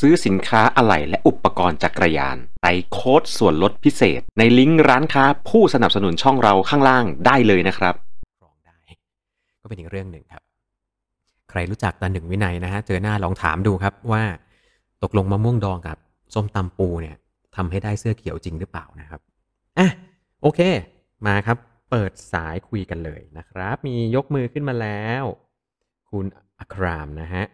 ซื้อสินค้าอะไหล่และอุปกรณ์จักรยานใส่โค้ดส่วนลดพิเศษ ในลิงก์ร้านค้าผู้สนับสนุนช่องเราข้างล่างได้เลยนะครับรองได้ ก็เป็นอีกเรื่องหนึ่งครับ ใครรู้จักตาหนึ่งวินัยนะฮะ เจอหน้าลองถามดูครับว่า ตกลงมะม่วงดองกับส้มตำปูเนี่ยทำให้ได้เสื้อเขียวจริงหรือเปล่านะครับอะโอเค มาครับ เปิดสายคุยกันเลยนะครับ มียกมือขึ้นมาแล้ว คุณอัครามนะฮะ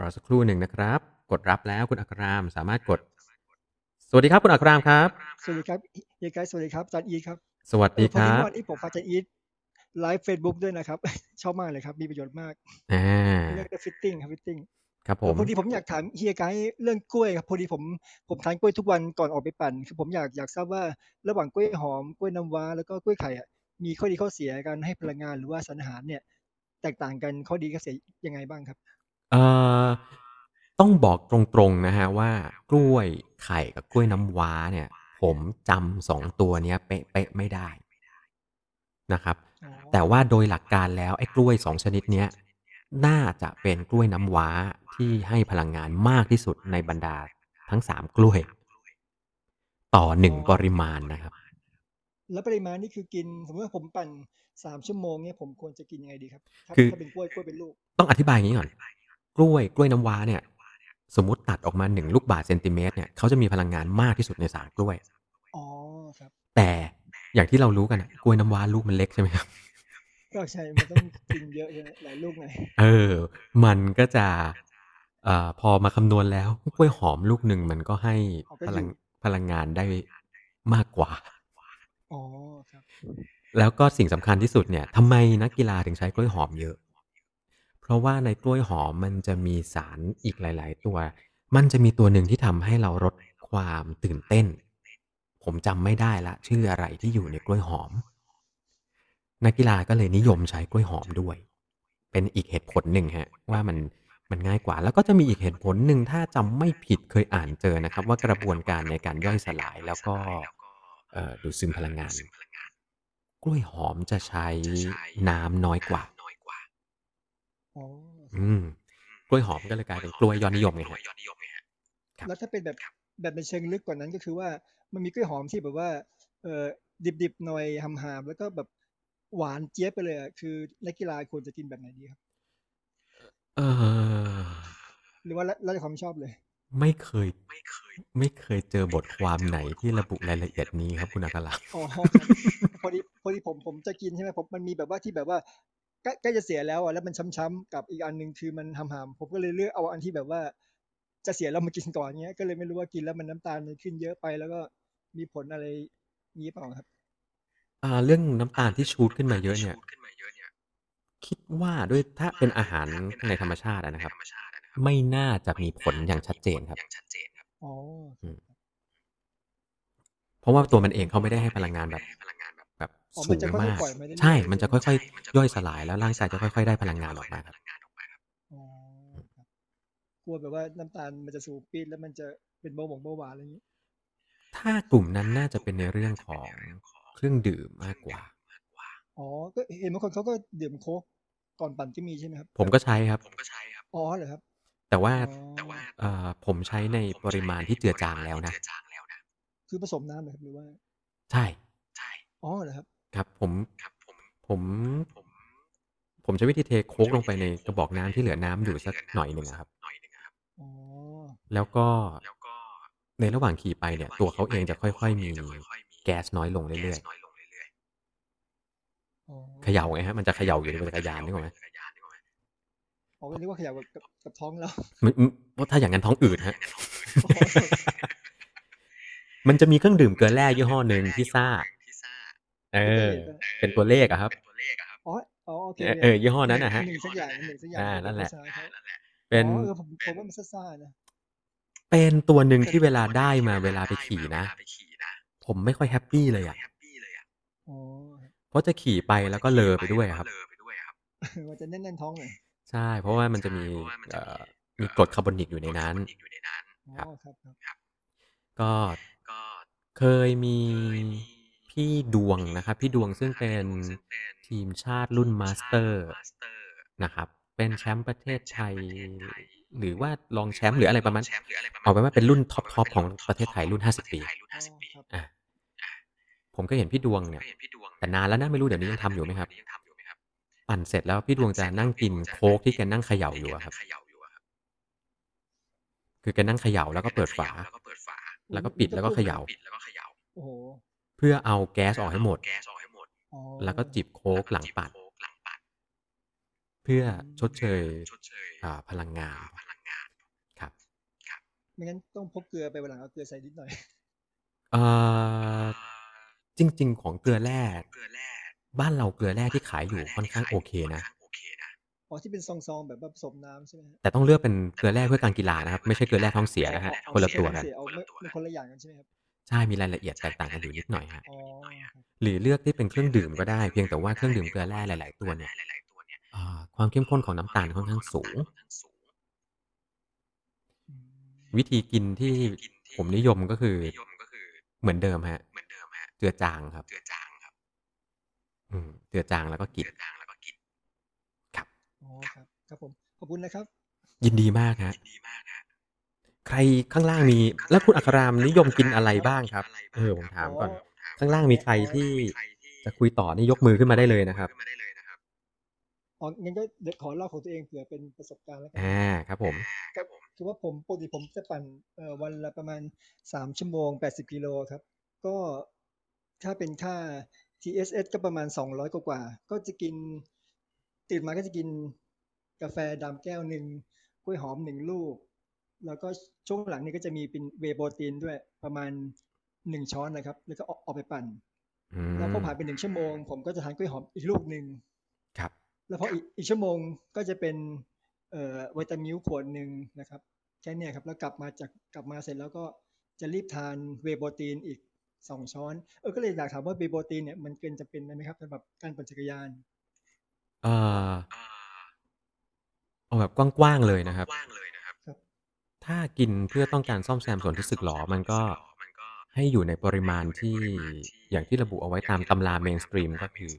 รอสักครู่หนึ่งนะครับ กดรับแล้วคุณอัครามสามารถกด สวัสดีครับคุณอัครามครับ สวัสดีครับเฮียไกด์สวัสดีครับอาจารย์อีทครับ สวัสดีเออพคอดีครับเมื่อวันนี้ผมฟังอาจารย์อีทไลฟ์เฟซบุ๊กด้วยนะครับ ชอบมากเลยครับ มีประโยชน์มากอ่าเรื่อง fitting ครับ fitting ครับผมพอดีผมอยากถามเฮียไกด์เรื่องกล้วยครับพอดีผมผมทานกล้วยทุกวันก่อนออกไปปั่น คือผมอยากอยากทราบว่าระหว่างกล้วยหอมกล้วยน้ำว้าแล้วก็กล้วยไข่อะมีข้อดีข้อเสียการให้พลังงานหรือว่าสารอาหารเนี่ย แตกต่างกันข้อดีข้อเสียยังไงบ้างครับ เอ่อ ต้องบอกตรง ๆ นะฮะว่า กล้วยไข่กับกล้วยน้ำว้าเนี่ย ผมจำสองตัวเนี้ย เป๊ะ ๆ ไม่ได้ นะครับ อ๋อ แต่ว่าโดยหลักการแล้ว ไอ้กล้วยสองชนิดเนี้ย น่าจะเป็นกล้วยน้ำว้าที่ให้พลังงานมากที่สุดในบรรดาทั้งสามกล้วย ต่อ หนึ่งปริมาณนะครับ แล้วปริมาณนี่คือกิน สมมติว่าผมปั่นสามชั่วโมงเนี่ยผมควรจะกินยังไงดีครับ ถ้า คือ ถ้าเป็นกล้วย กล้วยเป็นลูก ต้องอธิบายอย่างนี้ก่อนก ล้วยกล้วยน้ำว้าเนี่ยสมมติตัดออกมาหนึ่งลูกบาศก์เซนติเมตรเนี่ยเขาจะมีพลังงานมากที่สุดในสามกล้วยอ๋อครับแต่อย่างที่เรารู้กันอะกล้วยน้ำว้าลูกมันเล็กใช่ไหมครับก็ใช่มันต้องกินเยอะใช่ไหมหลายลูกหน่อยเออ มันก็จะเอ่อพอมาคำนวณแล้วกล้วยหอมลูกหนึ่งมันก็ให้อ๋อก็พอลังยู่พลังงานได้มากกว่าอ๋อครับแล้วก็สิ่งสำคัญที่สุดเนี่ยทำไมนักกีฬาถึงใช้กล้วยหอมเยอะเพ ราะว่าในกล้วยหอมมันจะมีสารอีกหลาย ๆ ตัว มันจะมีตัวหนึ่งที่ทำให้เราลดความตื่นเต้น ผมจำไม่ได้ละ ชื่ออะไรที่อยู่ในกล้วยหอม นักกีฬาก็เลยนิยมใช้กล้วยหอมด้วย เป็นอีกเหตุผลหนึ่งฮะ ว่ามันมันง่ายกว่า แล้วก็จะมีอีกเหตุผลหนึ่งถ้าจำไม่ผิดเคยอ่านเจอนะครับ ว่ากระบวนการในการย่อยสลายแล้วก็ดูดซึมพลังงาน กล้วยหอมจะใช้น้ำน้อยกว่า อ๋ออืมกล้วยหอมก็เลยกลายเป็นกล้วยยอดนิยมไงฮะครับแล้วถ้าเป็นแบบแบบในเชิงลึกกว่านั้นก็คือว่ามันมีกล้วยหอมที่แบบว่าเออดิบๆหน่อยหำๆแล้วก็แบบหวานเจี๊ยบไปเลยอะคือนักกีฬาควรจะกินแบบไหนดีครับเออหรือว่าแล้วแล้วแต่ความชอบเลยไม่เคย ไม่เคยเจอบทความไหนที่ระบุรายละเอียดนี้ครับคุณอัคราอ๋อครับพอดีพอดีผมผมจะกินใช่ไหมผมมันมีแบบว่าที่แบบว่า ใกล้ใกล้จะเสียแล้วอะแล้วมันช้ำๆกับอีกอันหนึ่งคือมันหำๆผมก็เลยเลือกเอาอันที่แบบว่า จะเสียแล้วมากินก่อนเงี้ย ก็เลยไม่รู้ว่ากินแล้วมันน้ำตาลมันขึ้นเยอะไป แล้วก็มีผลอะไรนี้เปล่าครับ อ่า เรื่องน้ำตาลที่ชูดขึ้นมาเยอะเนี่ย คิดว่าด้วยถ้าเป็นอาหารในธรรมชาติอะนะครับ ไม่น่าจะมีผลอย่างชัดเจนครับ อ๋อเพราะว่าตัวมันเองเขาไม่ได้ให้พลังงานแบบแบบอ๋อ สูมันงจะค่อยมากๆปล่อยมาเรื่อยๆใช่ มันจะใช่ไหมค่อยๆ ย่อยสลายแล้วร่างกายจะค่อย ๆ ได้พลังงานออกมาครับอ๋อครับกลัวแบบว่าน้ำตาลมันจะสูงปี๊ดแล้วมันจะเป็นเบาหวงเบาหวานอะไรอย่างนี้ ถ้ากลุ่มนั้นน่าจะเป็นในเรื่องของเครื่องดื่มมากกว่า อ๋อ ก็เห็นบางคนเขาก็ดื่มโค้กก่อนปั่นก็มีใช่ไหมครับ ผมก็ใช้ครับอ๋อเหรอครับ แต่ว่าอ๋อเอ่อผมใช้ในปริมาณที่เจือจางแล้วนะ คือผสมน้ำเหรอครับหรือว่าใช่ อ๋อเหรอครับ ครับผม ผม ผมใช้วิธีเทโค้กลงไปในกระบอกน้ำที่เหลือน้ำอยู่สักหน่อยหนึ่งอะครับ อ๋อ แล้วก็ในระหว่างขี่ไปเนี่ยตัวเขาเองจะค่อย ๆ มีแก๊สน้อยลงเรื่อยอ๋อ ๆเขย่าไงฮะมันจะเขย่าอยู่ในจักรยานนึกออกไหมอ๋อก็นึกว่าขยับกับกับกับท้องเราไม่ไม่เพราะถ้าอย่างนั้นท้องอืดฮะมันจะมีเครื่องดื่มเกลือแร่ยี่ห้อหนึ่งที่ซ่า เออ เป็นตัวเลขอะครับอ๋ออ๋อโอเคเออเออยี่ห้อนั้นนะฮะหนึ่งสักอย่างหนึ่งสักอย่างอ่านั่นแหละภาษาเขาเป็นอ๋อเออผมผมว่ามันซ่าๆนะเป็นตัวหนึ่งที่เวลาได้มาเวลาไปขี่นะ ผมไม่ค่อย happy เลยอะอ๋อเพราะจะขี่ไปแล้วก็เรอไปด้วยครับมันจะแน่นๆท้องหน่อยใช่ เพราะว่ามันจะมีเอ่อมีกรดคาร์บอนิกอยู่ในนั้นอ๋อครับครับครับก็เคยมี พี่ดวงนะครับ พี่ดวงซึ่งเป็นทีมชาติรุ่น master นะครับเป็นแชมป์ประเทศไทย หรือว่ารองแชมป์หรืออะไรประมาณเอาไว้ว่าเป็นรุ่น top top ของประเทศไทยรุ่น 50 ปีอ๋อครับอะผมก็เห็นพี่ดวงเนี่ย แต่นานแล้วนะไม่รู้เดี๋ยวนี้ยังทำอยู่ไหมครับ ปั่นเสร็จแล้วพี่ดวงจะนั่งกินโค้กที่แกนั่งเขย่าอยู่อะครับ คือแกนั่งเขย่าแล้วก็เปิดฝา แล้วก็ปิดแล้วก็เขย่าโอ้โห เพื่อเอาแก๊สออกให้หมดอ๋อแล้วก็จิบโค้กหลังปั่นเพื่อชดเชยอ่าพลังงานครับไม่งั้นต้องพกเกลือไปวันหลังเอาเกลือใส่นิดหน่อยเอ่อจริง ๆ ของเกลือแร่บ้านเราเกลือแร่ที่ขายอยู่ค่อนข้างโอเคนะอ๋อที่เป็นซองๆแบบว่าผสมน้ำใช่ไหมฮะแต่ต้องเลือกเป็นเกลือแร่เพื่อการกีฬานะครับ ไม่ใช่เกลือแร่ท้องเสียนะฮะเอาคนละตัวเอากันเสียเอาไม่ไม่คนละอย่างกันใช่ไหมครับ ใช่ มีรายละเอียดแตกต่างกันอยู่นิดหน่อยฮะ อ๋อครับหรือเลือกที่เป็นเครื่องดื่มก็ได้ เพียงแต่ว่าเครื่องดื่มเกลือแร่หลาย ๆ ตัวเนี่ยอ่าความเข้มข้นของน้ำตาลค่อนข้างสูง อืมวิธีกินที่ผมนิยมก็คือเหมือนเดิมฮะ เจือจางครับ อืมเจือจางแล้วก็กินครับ อ๋อครับ ครับผม ขอบคุณนะครับ ยินดีมากฮะ ใครข้างล่างมี แล้วคุณอัครามนิยมกินอะไรบ้างครับ เออผมถามก่อน ข้างล่างมีใครที่จะคุยต่อนี่ยกมือขึ้นมาได้เลยนะครับอ๋องั้นก็เดี๋ยวขอเล่าของตัวเองเผื่อเป็นประสบการณ์แล้วกันอ่าครับผมครับคือว่าผมปกติผมจะปั่นเอ่อวันละประมาณสามชั่วโมงแปดสิบกิโลครับ ก็ถ้าเป็นค่า TSS ก็ประมาณสองร้อยกว่าๆก็จะกิน ตื่นมาก็จะกินกาแฟดำแก้วหนึ่งกล้วยหอมหนึ่งลูก แล้วก็ช่วงหลังนี่ก็จะมีเป็นเวย์โปรตีนด้วยประมาณหนึ่งช้อนนะครับ แล้วก็ออกออกไปปั่นอืมแล้วพอผ่านไปหนึ่งชั่วโมง ผมก็จะทานกล้วยหอมอีกลูกหนึ่งครับ แล้วพออีกอีกชั่วโมงก็จะเป็นเอ่อวิตามิลขวดหนึ่งนะครับแค่เนี้ยครับแล้วกลับมาจากกลับมาเสร็จแล้วก็จะรีบทานเวย์โปรตีนอีกสองช้อนเออก็เลยอยากถามว่าเวย์โปรตีนเนี่ยมันเกินจะเป็นไหมครับสำหรับการปั่นจักรยานเอ่อเอาแบบกว้างๆเลยนะครับครับ ถ้ากินเพื่อต้องการซ่อมแซมส่วนที่สึกหรอ มันก็ให้อยู่ในปริมาณที่อย่างที่ระบุเอาไว้ตามตำราเมนสตรีมก็คือ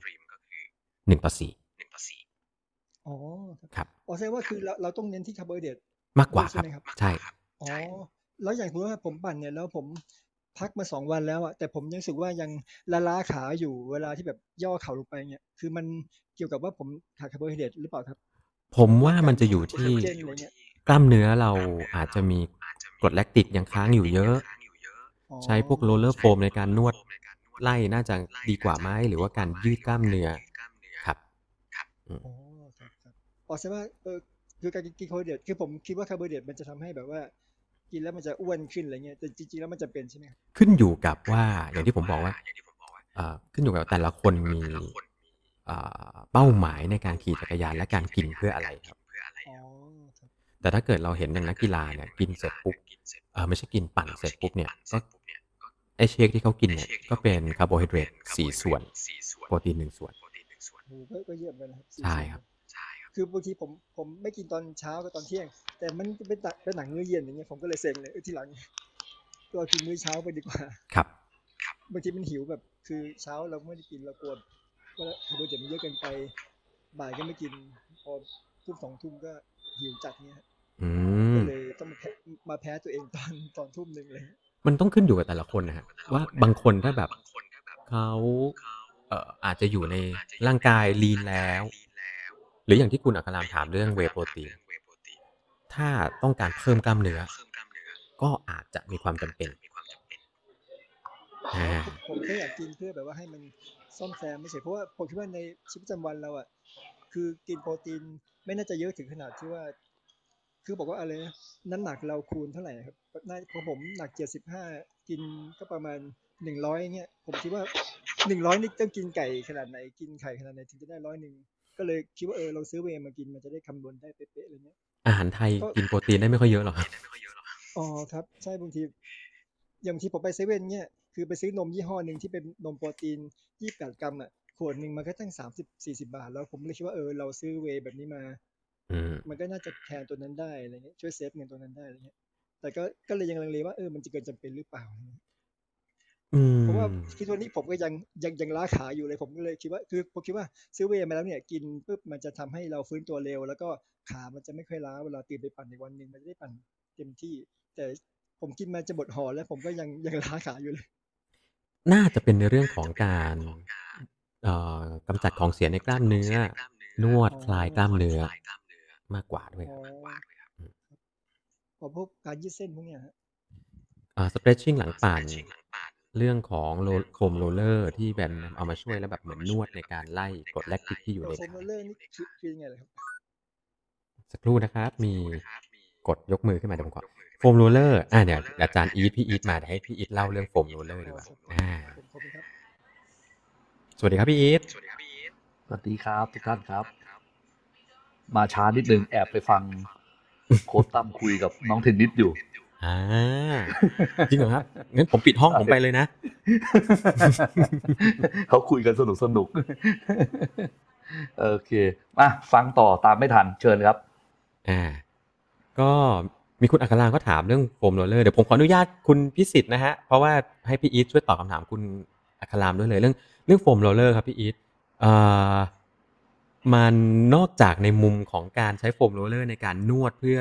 หนึ่งต่อสี่อ๋อครับครับอ๋อแสดงว่าคือเราเราต้องเน้นที่คาร์โบไฮเดรตมากกว่าครับใช่ไหมครับใช่อ๋อแล้วอย่างสมมติว่าผมปั่นเนี่ยแล้วผมพักมาสองวันแล้วอะแต่ผมยังรู้สึกว่ายังละล้าขาอยู่เวลาที่แบบย่อเข่าลงไปเนี่ย คือมันเกี่ยวกับว่าผมขาดคาร์โบไฮเดรตหรือเปล่าครับ ผมว่ามันจะอยู่ที่ เจนอะไรเงี้ยกล้ามเนื้อเราอาจจะมีกรดแลคติกยังค้างอยู่เยอะอ๋อใช้พวก roller foam ในการนวดไล่น่าจะดีกว่าไหมหรือว่าการยืดกล้ามเนื้อครับอ๋อครับครับอ๋อแสดงว่าเออคือการกินคาร์โบไฮเดรตคือผมคิดว่าคาร์โบไฮเดรตมันจะทำให้แบบว่ากินแล้วมันจะอ้วนขึ้นอะไรเงี้ยแต่จริงๆแล้วมันจะเป็นใช่ไหมครับขึ้นอยู่กับว่าอย่างที่ผมบอกว่าเอ่อขึ้นอยู่กับแต่ละคนมีเอ่อเป้าหมายในการขี่จักรยานและการกินเพื่ออะไรครับอ๋อครับ แต่ถ้าเกิดเราเห็นอย่างนักกีฬาเนี่ยกินเสร็จปุ๊บเออไม่ใช่กินปั่นเสร็จปุ๊บเนี่ยก็ไอ้ shake ที่เขากินเนี่ยก็เป็นคาร์โบไฮเดรตสี่ส่วน โปรตีนหนึ่งส่วนโอ้ก็ก็เยอะเหมือนกันนะครับสี่ใช่สิครับคือบางทีผมผมไม่กินตอนเช้ากับตอนเที่ยง แต่มันเป็นตักเป็นหนักมื้อเย็นอย่างเงี้ยผมก็เลยเซ็งเลยเออทีหลังเรากินมื้อเช้าไปดีกว่าครับบางทีมันหิวแบบคือเช้าเราไม่ได้กินเรากลัวว่าคาร์โบไฮเดรตมันเยอะเกินไป บ่ายก็ไม่กินพอทุ่มสองทุ่มก็หิวจัดเงี้ยอื ก็มเลยต้องมาแพ้มาแพ้ตัวเองตอนตอนทุ่มหนึ่งเลย มันต้องขึ้นอยู่กับแต่ละคนนะฮะว่าบางคนถ้าแบบเขาเอ่ออาจจะอยู่ในร่างกายลีนแล้ว หรืออย่างที่คุณอัครามถามเรื่องเวโปรตีนถ้าต้องการเพิ่มกล้ามเนื้อ ก็อาจจะมีความจำเป็นอ่าผมแค่อยากกินเพื่อแบบว่าให้มันซ่อมแซมไม่ใช่เพราะว่าผมคิดว่าในชีวิตประจำวันเราอะคือกินโปรตีนไม่น่าจะเยอะถึงขนาดที่ว่า คือบอกว่าอะไรนะน้ำหนักเราคูณเท่าไหร่ครับน่าของผมหนักเจ็ดสิบห้ากินก็ประมาณหนึ่งร้อยเงี้ยผมคิดว่าหนึ่งร้อยนี่ต้องกินไก่ขนาดไหนกินไข่ขนาดไหนถึงจะได้ร้อยหนึ่งก็เลยคิดว่าเออเราซื้อเวย์มากินมันจะได้คำนวณได้เป๊ะๆอะไรเงี้ยอาหารไทยกินโปรตีนได้ไม่ค่อยเยอะหรอกครับอ๋อครับ ใช่บางทีอย่างบางทีผมไปเซเว่นเนี่ยคือไปซื้อนมยี่ห้อหนึ่งที่เป็นนมโปรตีนยี่สิบแปดกรัมอะขวดหนึ่งมันก็ตั้งสามสิบสี่สิบาท แล้วผมเลยคิดว่าเออเราซื้อเวย์แบบนี้มาอื มมันก็น่าจะแทนตัวนั้นได้อะไรเงี้ยช่วยเซฟเงินตัวนั้นได้อะไรเงี้ย แต่ก็ก็เลยยังลังเลว่าเออมันจะเกินจำเป็นหรือเปล่าอะไรเงี้ยอืมเพราะว่าคือตัวนี้ผมก็ยังยังยังล้าขาอยู่เลยผมก็เลยคิดว่าคือผมคิดว่าซื้อเวย์มาแล้วเนี่ย กินปุ๊บมันจะทำให้เราฟื้นตัวเร็ว แล้วก็ขามันจะไม่ค่อยล้าเวลาตื่นไปปั่นในวันหนึ่งมันจะได้ปั่นเต็มที่ แต่ผมกินมาจะหมดห่อแล้วผมก็ยังยังล้าขาอยู่เลย น่าจะเป็นในเรื่องของการเอ่อกำจัดของเสียในกล้ามเนื้อนวดอ๋อคลายกล้ามเนื้อ มากกว่าด้วยอ๋อครับอ๋อพวกการยืดเส้นพวกเนี้ยฮะอ่า stretching หลังปั่นเรื่องของโร foam roller ที่แบบเอามาช่วยแล้วแบบเหมือนนวดในการไล่กรดแลคติกที่อยู่ตัวในโฟมขาโรลเลอร์นี่คือคือยังไงล่ะครับสักครู่นะครับ มีกดยกมือขึ้นมาเดี๋ยวผมขอfoam roller อ่าเนี่ยอาจารย์อีทพี่อีทมาเดี๋ยวให้พี่อีทเล่าเรื่อง foam roller ดีกว่าอ่าผมขอบคุณครับสวัสดีครับพี่อีทสวัสดีครับทุกท่านครับ มาช้านิดนึงแอบไปฟังโค้ชตั้มคุยกับน้องเทนนิสอยู่อ่าจริงเหรอครับงั้นผมปิดห้องผมไปเลยนะ เขาคุยกันสนุกสนุกโอเคมาฟังต่อตามไม่ทันเชิญครับอ่าก็มีคุณอัครามก็ถามเรื่อง foam roller เดี๋ยวผมขออนุญาตคุณพิสิทธิ์นะฮะเพราะว่าให้พี่อีทช่วยตอบคำถามคุณอัครามด้วยเลยเรื่องเรื่อง foam roller ครับพี่อีทเอ่อ มันนอกจากในมุมของการใช้ foam roller ในการนวดเพื่อ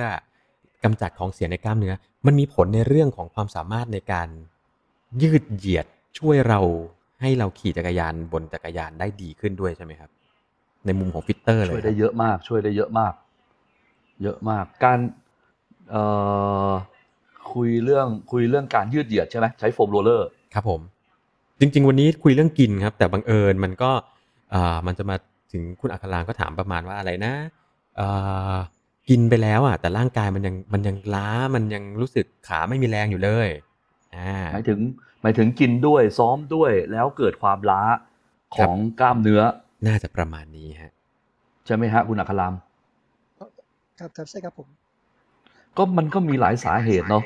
กำจัดของเสียในกล้ามเนื้อ มันมีผลในเรื่องของความสามารถในการยืดเหยียดช่วยเราให้เราขี่จักรยานบนจักรยานได้ดีขึ้นด้วยใช่ไหมครับ ในมุมของ fitter เลยช่วยได้รับเยอะมาก ช่วยได้เยอะมาก เยอะมากการเอ่อคุยเรื่องคุยเรื่องการยืดเหยียดใช่ไหมใช้ foam roller ครับผม จริง ๆ วันนี้คุยเรื่องกินครับ แต่บังเอิญมันก็อ่ามันจะมา ถึงคุณอัครางก็ถามประมาณว่าอะไรนะอ่ากินไปแล้วอะแต่ร่างกายมันยังมันยังล้ามันยังรู้สึกขาไม่มีแรงอยู่เลยอ่าหมายถึงหมายถึงกินด้วยซ้อมด้วยแล้วเกิดความล้าขครับองกล้ามเนื้อ น่าจะประมาณนี้ฮะใช่ไหมฮะคุณอัครามครับครับใช่ครับผม ก็มันก็มีหลายสาเหตุเนาะ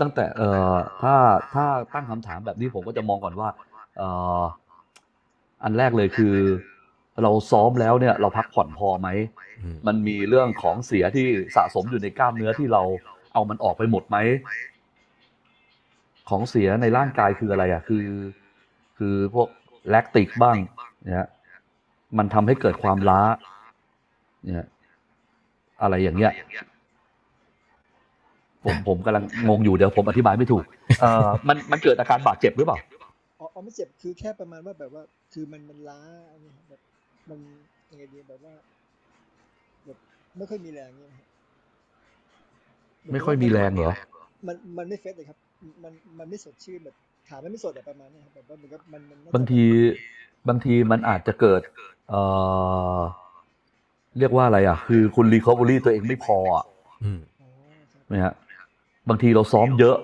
ตั้งแต่เอ่อถ้าถ้าตั้งคำถามแบบนี้ผมก็จะมองก่อนว่าเอ่ออันแรกเลยคือ เราซ้อมแล้วเนี่ยเราพักผ่อนพอไหมอืมมันมีเรื่องของเสียที่สะสมอยู่ในกล้ามเนื้อที่เราเอามันออกไปหมดไหม ของเสียในร่างกายคืออะไรอะ คือ คือพวกแลคติกบ้างเนี่ยมันทำให้เกิดความล้า เนี่ย อะไรอย่างเงี้ย ผมผมกำลังงงอยู่เดี๋ยวผมอธิบายไม่ถูก เอ่อมันมันเกิดอาการบาดเจ็บหรือเปล่าอ๋ออ๋อไม่เจ็บคือแค่ประมาณว่าแบบว่า คือมันมันล้าอันนี้ครับแบบ มันยังไงดีแบบว่าแบบไม่ค่อยมีแรงเนี่ยครับไม่ค่อยมีแรงเหรอ มันมันไม่เฟสเลยครับ มันมันไม่สดชื่นแบบขามันไม่สดอะประมาณเนี้ยครับแบบว่ามันก็มันมันน่จะบางทีบางทีมันอาจจะเกิด เอ่อเรียกว่าอะไรอะ คือคุณรีคอ v ว r y ตัวเองไม่พออะอืมอ๋อครับนะฮะบางทีเราซ้อมเยอะ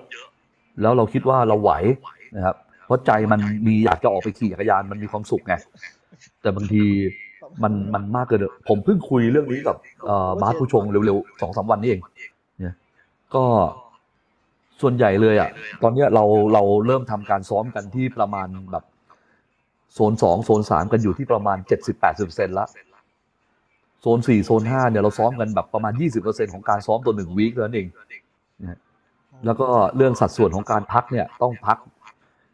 แล้วเราคิดว่าเราไหวนะครับ เพราะใจมันมีอยากจะออกไปขี่จักรยานมันมีความสุขไง แต่บางทีมันมันมากเกินผมเพิ่งคุยเรื่องนี้กับบาสผู้ชงเร็วๆสองสามวันนี้เอง เนี่ย ก็ส่วนใหญ่เลยอะ ตอนเนี้ยเราเราเริ่มทำการซ้อมกันที่ประมาณแบบโซนสองโซนสามกันอยู่ที่ประมาณเจ็ดสิบแปดสิบเซนละโซนสี่โซนห้าเนี่ยเราซ้อมกันแบบประมาณยี่สิบเปอร์เซ็นของการซ้อมตัวหนึ่งวีคเท่านั้นเองนะฮะแล้วก็เรื่องสัดส่วนของการพักเนี่ย ต้องพัก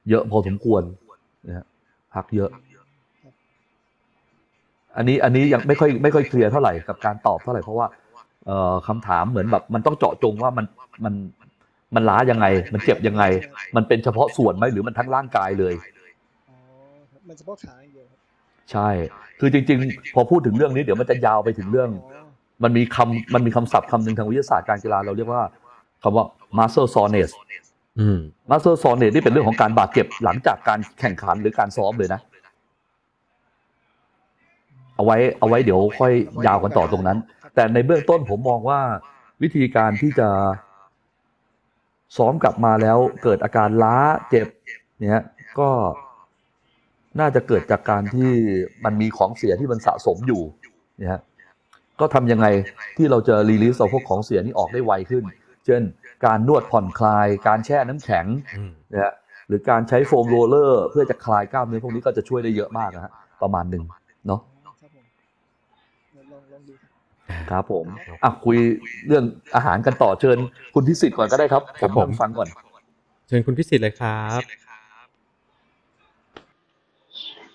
เยอะพอสมควรนะฮะพักเยอะ อันนี้อันนี้ยังไม่ค่อยไม่ค่อยเคลียร์เท่าไหร่กับการตอบเท่าไหร่เพราะว่าเอ่อคำถามเหมือนแบบมันต้องเจาะจงว่ามันมันมันล้ายังไง มันเจ็บยังไง มันเป็นเฉพาะส่วนไหมหรือมันทั้งร่างกายเลยอ๋อครับมันเฉพาะขาอย่างเดียวครับใช่ คือจริง ๆ พอพูดถึงเรื่องนี้เดี๋ยวมันจะยาวไปถึงเรื่องอ๋อมันมีคำมันมีคำศัพท์คำหนึ่งทางวิทยาศาสตร์การกีฬาเราเรียกว่าคำว่า muscle soreness อืม muscle soreness นี่เป็นเรื่องของการบาดเจ็บหลังจากการแข่งขันหรือการซ้อมเลยนะ เอาไว้เอาไว้เดี๋ยวค่อยยาวกันต่อตรงนั้น แต่ในเบื้องต้นผมมองว่าวิธีการที่จะซ้อมกลับมาแล้วเกิดอาการล้าเจ็บเนี่ยก็น่าจะเกิดจากการที่มันมีของเสียที่มันสะสมอยู่เนี่ยฮะก็ทำยังไงที่เราจะ release เอาพวกของเสียนี้ออกได้ไวขึ้น เช่น การนวดผ่อนคลาย การแช่น้ำแข็งอืมนะฮะหรือการใช้ foam roller เพื่อจะคลายกล้ามเนื้อพวกนี้ก็จะช่วยได้เยอะมากนะฮะประมาณหนึ่งเนาะ อ๋อครับผมเดี๋ยวลองลองดู ครับอ่าครับผมอะคุยเรื่องอาหารกันต่อเชิญ คุณพิสิทธิ์ก่อนก็ได้ครับผมครับผมนั่งฟังก่อน เชิญคุณพิสิทธิ์เลยครับ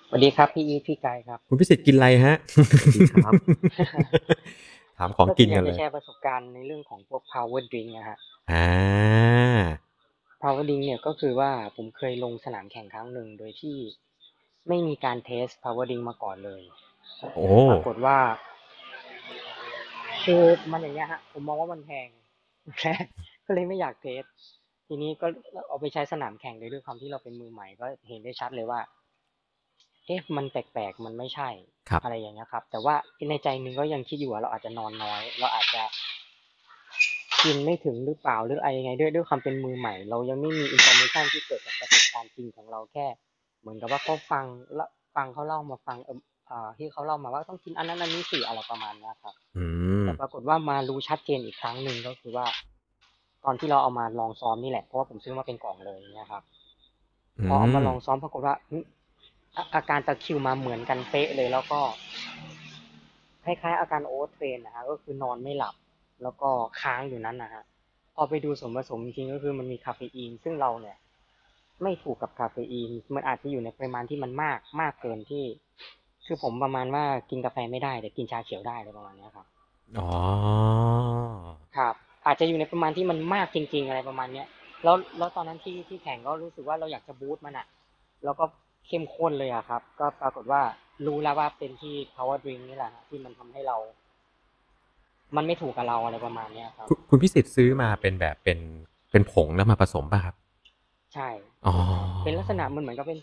สวัสดีครับพี่อีทพี่ไกด์ครับ คุณพิสิทธิ์กินอะไรฮะสวัสดีครับถามของกินกันเลอยากจะแชร์ประสบการณ์ในเรื่องของพวก power drink นะฮะอ่า power drink เนี่ยก็คือว่าผมเคยลงสนามแข่งครั้งหนึ่งโดยที่ไม่มีการเทส power drink มาก่อนเลยโอ้ปรากฏว่า คือมันอย่างเงี้ยฮะ ผมมองว่ามันแพงแพงก็เลยไม่อยากเทส ทีนี้ก็เอาไปใช้สนามแข่งเลยด้วยความที่เราเป็นมือใหม่ก็เห็นได้ชัดเลยว่า เอ๊ะมันแปลกๆ มันไม่ใช่ครับอะไรอย่างเงี้ยครับ แต่ว่าในใจหนึงก็ยังคิดอยู่ว่าเราอาจจะนอนน้อย เราอาจจะกินไม่ถึงหรือเปล่าหรืออะไรยังไงด้วยด้วยความเป็นมือใหม่ เรายังไม่มี informa tion ที่เกิดจากประสบการณ์จริงของเราแค่ เหมือนกับว่าเขาฟังแล้วฟังเขาเล่ามาฟังเอออ่าที่เขาเล่ามาว่าต้องกินอันนั้นอันนี้สี่อะไรประมาณเนี้ยครับอืมแต่ปรากฏว่ามารู้ชัดเจนอีกครั้งหนึ่งก็คือว่า ตอนที่เราเอามาลองซ้อมนี่แหละเพราะว่าผมซื้อมาเป็นกล่องเลยเนี่ยครับพอเอามาลองซ้อมปรากฏว่าหึอาอาการตะคริวมาเหมือนกันเป๊ะเลยแล้วก็คล้ายๆอาการ overtrain นะฮะก็คือนอนไม่หลับ แล้วก็ค้างอยู่นั้นนะฮะพอไปดูส่วนผสมจริงๆก็คือมันมีคาเฟอีน ซึ่งเราเนี่ย ไม่ถูกกับคาเฟอีน มันอาจจะอยู่ในปริมาณที่มันมากมากเกินที่ คือผมประมาณว่ากินกาแฟไม่ได้แต่กินชาเขียวได้อะไรประมาณเนี้ยครับอ๋อครับ อาจจะอยู่ในประมาณที่มันมากจริง ๆ อะไรประมาณเนี้ยแล้วแล้วตอนนั้นที่ที่แข่งก็รู้สึกว่าเราอยากจะ boost มันอะแล้วก็เข้มข้นเลยอะครับ ก็ปรากฏว่ารู้แล้วว่าเป็นที่ power drink นี่แหละฮะที่มันทำให้เรา มันไม่ถูกกับเราอะไรประมาณเนี้ยครับคุณคุณพิสิทธิ์ซื้อมาเป็นแบบเป็นเป็นผงแล้วมาผสมป่ะครับ ใช่ อ๋อ เป็นลักษณะมันเหมือนกับเป็น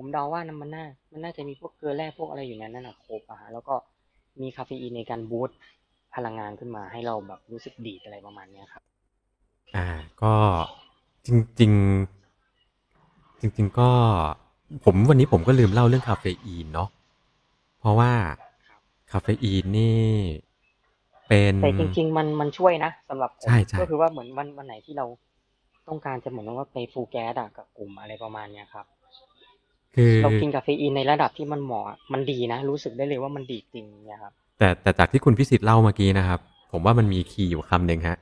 ผมเดาว่านะมันน่ามันน่าจะมีพวกเกลือแร่พวกอะไรอยู่ในนั้นนะครบอะฮะแล้วก็มีคาเฟอีนในการบูสต์พลังงานขึ้นมาให้เราแบบรู้สึกดีดอะไรประมาณเนี้ยครับ อ่า ก็จริง ๆ จริง ๆ ก็ผมวันนี้ผมก็ลืมเล่าเรื่องคาเฟอีนเนาะเพราะว่าคาเฟอีนนี่เป็นแต่จริง ๆ มันมันช่วยนะสำหรับผมใช่ใช่ก็คือว่าเหมือนวันวันไหนที่เราต้องการจะเหมือนว่าไปฟูลแก๊สอะกับกลุ่มอะไรประมาณเนี้ยครับ คือเรากินกาเฟอีนในระดับที่มันเหมาะอะมันดีนะ รู้สึกได้เลยว่ามันดีจริงเนี่ยครับแต่แต่จากที่คุณพิสิทธิ์เล่าเมื่อกี้นะครับ ผมว่ามันมี key อยู่คำหนึ่งฮะ